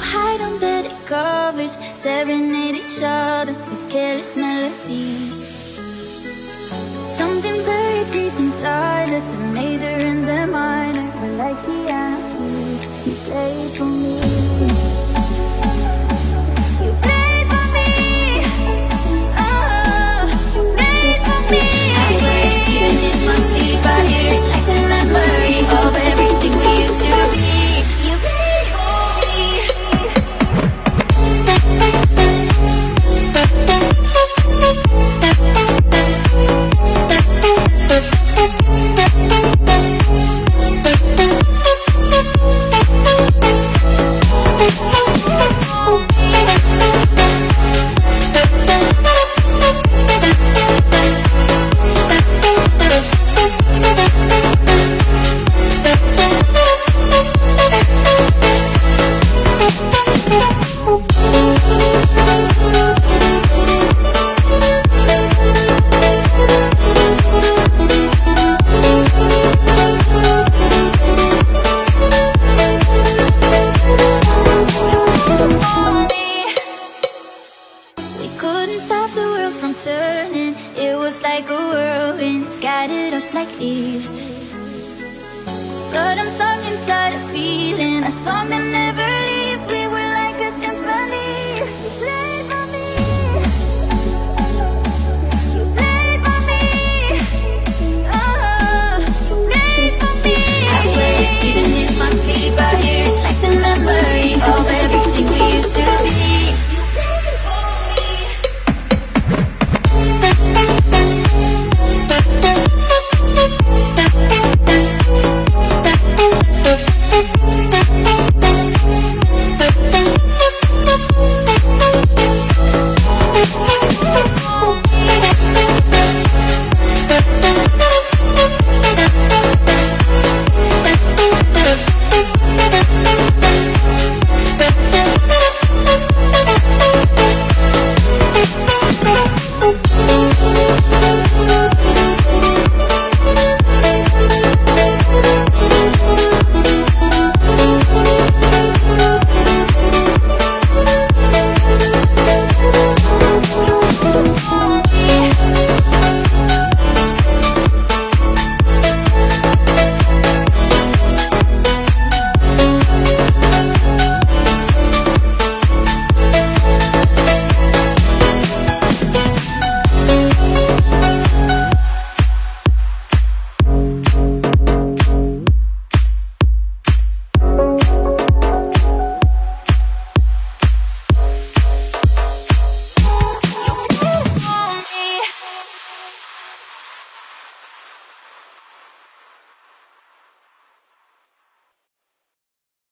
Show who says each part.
Speaker 1: hide under the covers, serenade each other with careless melodies. Something buried
Speaker 2: deep inside us, the major and the minor, we're like the apple, you play for me. Couldn't stop the world from turning. It was like a whirlwind, scattered us like leaves.
Speaker 1: But I'm stuck inside a feeling, song that never